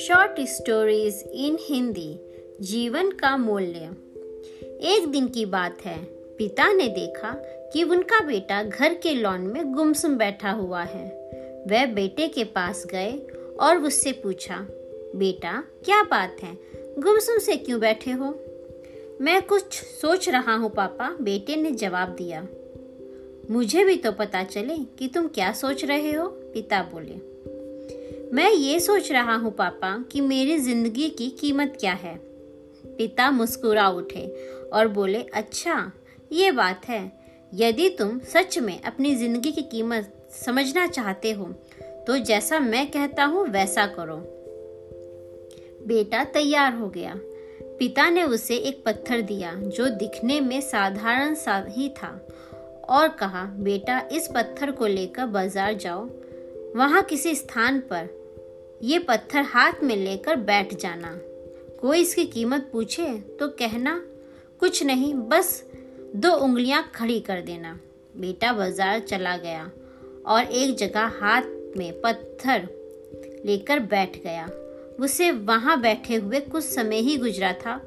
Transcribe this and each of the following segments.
Short stories in Hindi जीवन का मूल्य। एक दिन की बात है। पिता ने देखा कि उनका बेटा घर के लॉन में गुमसुम बैठा हुआ है। वह बेटे के पास गए और उससे पूछा, बेटा, क्या बात है? गुमसुम से क्यों बैठे हो? मैं कुछ सोच रहा हूँ, पापा, बेटे ने जवाब दिया। मुझे भी तो पता चले कि तुम क्या सोच रहे हो, पिता बोले। मैं ये सोच रहा हूँ, पापा, कि मेरी ज़िंदगी की कीमत क्या है। पिता मुस्कुरा उठे और बोले अच्छा ये बात है। यदि तुम सच में अपनी ज़िंदगी की कीमत समझना चाहते हो तो जैसा मैं कहता हूँ, वैसा करो। बेटा तैयार हो गया। पिता ने उसे एक पत्थर दिया, जो दिखने में साधारण सा ही था। और कहा, बेटा, इस पत्थर को लेकर बाज़ार जाओ। वहाँ किसी स्थान पर ये पत्थर हाथ में लेकर बैठ जाना। कोई इसकी कीमत पूछे तो कहना, कुछ नहीं, बस दो उंगलियाँ खड़ी कर देना। बेटा बाज़ार चला गया और एक जगह हाथ में पत्थर लेकर बैठ गया। उसे वहाँ बैठे हुए कुछ समय ही गुजरा था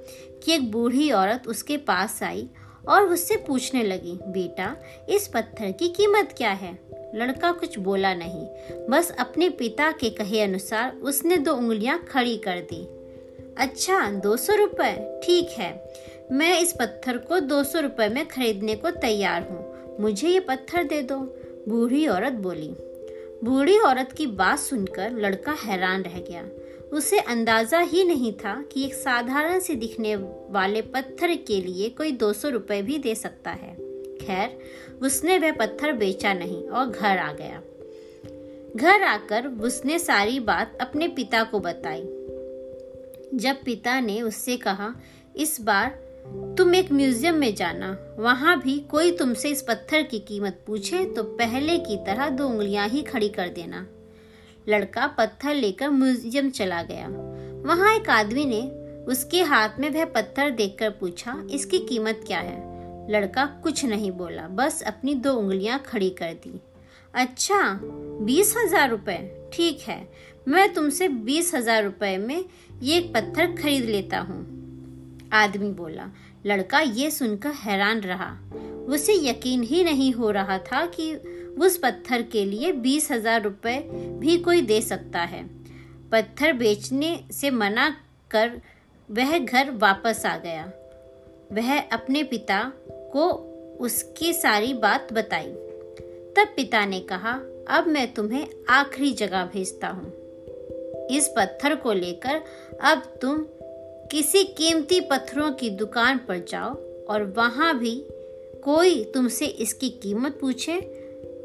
कि एक बूढ़ी औरत उसके पास आई और उससे पूछने लगी, बेटा, इस पत्थर की कीमत क्या है? लड़का कुछ बोला नहीं। बस अपने पिता के कहे अनुसार उसने दो उंगलियाँ खड़ी कर दी। अच्छा दो सौ रुपये ठीक है। मैं इस पत्थर को दो सौ रुपये में खरीदने को तैयार हूँ। मुझे ये पत्थर दे दो। बूढ़ी औरत बोली। बूढ़ी औरत की बात सुनकर लड़का हैरान रह गया। उसे अंदाज़ा ही नहीं था कि एक साधारण से दिखने वाले पत्थर के लिए कोई दो सौ रुपए भी दे सकता है। खैर, उसने वह पत्थर बेचा नहीं और घर आ गया। घर आकर उसने सारी बात अपने पिता को बताई। जब पिता ने उससे कहा, इस बार तुम एक म्यूज़ियम में जाना, वहाँ भी कोई तुमसे इस पत्थर की कीमत पूछे तो पहले की तरह दो उंगलियाँ ही खड़ी कर देना। लड़का पत्थर लेकर म्यूज़ियम चला गया। वहाँ एक आदमी ने उसके हाथ में वह पत्थर देखकर पूछा, इसकी कीमत क्या है? लड़का कुछ नहीं बोला, बस अपनी दो उंगलियाँ खड़ी कर दी। अच्छा बीस हज़ार रुपए। ठीक है, मैं तुमसे बीस हज़ार रुपए में ये पत्थर खरीद लेता हूँ। आदमी बोला। लड़का ये सुनकर हैरान रहा। उसे यकीन ही नहीं हो रहा था कि उस पत्थर के लिए बीस हज़ार रुपये भी कोई दे सकता है। पत्थर बेचने से मना कर वह घर वापस आ गया। वह अपने पिता को उसकी सारी बात बताई। तब पिता ने कहा, अब मैं तुम्हें आखिरी जगह भेजता हूँ। इस पत्थर को लेकर अब तुम किसी कीमती पत्थरों की दुकान पर जाओ और वहाँ भी कोई तुमसे इसकी कीमत पूछे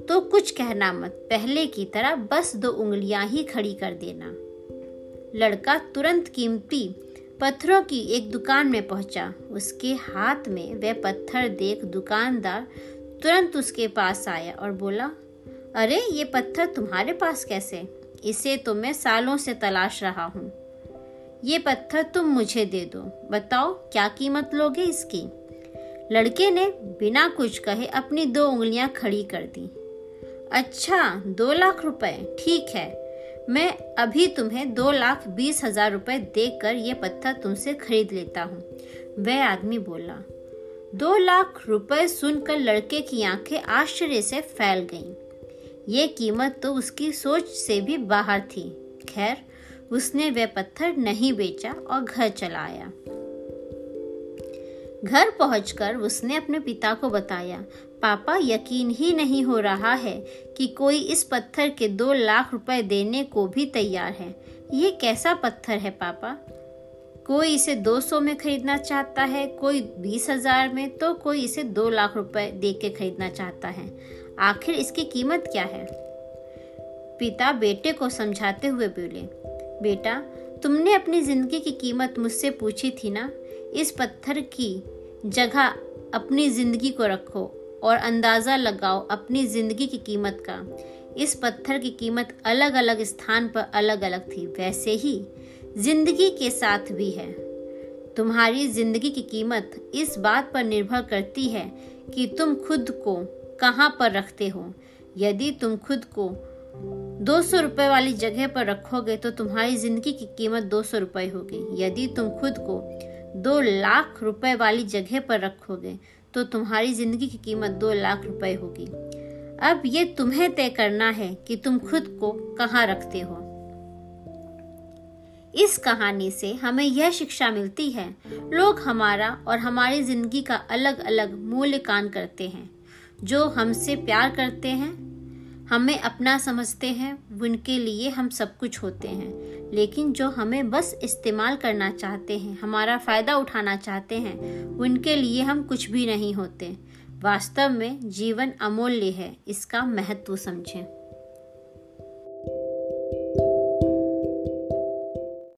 तो कुछ कहना मत। पहले की तरह बस दो उंगलियाँ ही खड़ी कर देना। लड़का तुरंत कीमती पत्थरों की एक दुकान में पहुँचा। उसके हाथ में वह पत्थर देख दुकानदार तुरंत उसके पास आया और बोला, अरे, ये पत्थर तुम्हारे पास कैसे? इसे तो मैं सालों से तलाश रहा हूँ। ये पत्थर तुम मुझे दे दो। बताओ, क्या कीमत लोगे इसकी? लड़के ने बिना कुछ कहे अपनी दो उंगलियाँ खड़ी कर दी। अच्छा दो लाख रुपए। ठीक है। मैं अभी तुम्हें दो लाख बीस हज़ार रुपए देकर ये पत्थर तुमसे खरीद लेता हूँ। वह आदमी बोला। दो लाख रुपए सुनकर लड़के की आँखें आश्चर्य से फैल गईं। ये कीमत तो उसकी सोच से भी बाहर थी। खैर, उसने वह पत्थर नहीं बेचा और घर चला आया। घर पहुंचकर उसने अपने पिता को बताया, पापा, यकीन ही नहीं हो रहा है कि कोई इस पत्थर के दो लाख रुपए देने को भी तैयार है। ये कैसा पत्थर है, पापा? कोई इसे दो सौ में खरीदना चाहता है, कोई बीस हज़ार में तो कोई इसे दो लाख रुपए दे के खरीदना चाहता है। आखिर इसकी कीमत क्या है? पिता बेटे को समझाते हुए बोले, बेटा, तुमने अपनी ज़िंदगी की कीमत मुझसे पूछी थी ना? इस पत्थर की जगह अपनी ज़िंदगी को रखो और अंदाज़ा लगाओ अपनी ज़िंदगी की कीमत का। इस पत्थर की कीमत अलग अलग स्थान पर अलग अलग थी। वैसे ही ज़िंदगी के साथ भी है। तुम्हारी ज़िंदगी की कीमत इस बात पर निर्भर करती है कि तुम खुद को कहाँ पर रखते हो। यदि तुम खुद को दो सौ रुपये वाली जगह पर रखोगे तो तुम्हारी ज़िंदगी की कीमत दो सौ रुपये होगी। यदि तुम खुद को दो लाख रुपए वाली जगह पर रखोगे तो तुम्हारी ज़िंदगी की कीमत दो लाख रुपए होगी। अब ये तुम्हें तय करना है कि तुम खुद को कहाँ रखते हो। इस कहानी से हमें यह शिक्षा मिलती है, लोग हमारा और हमारी ज़िंदगी का अलग अलग मूल्यकान करते हैं, जो हमसे प्यार करते हैं, हमें अपना समझते हैं, उनके लिए हम सब कुछ होते हैं। लेकिन जो हमें बस इस्तेमाल करना चाहते हैं, हमारा फ़ायदा उठाना चाहते हैं, उनके लिए हम कुछ भी नहीं होते। वास्तव में जीवन अमूल्य है, इसका महत्व समझें।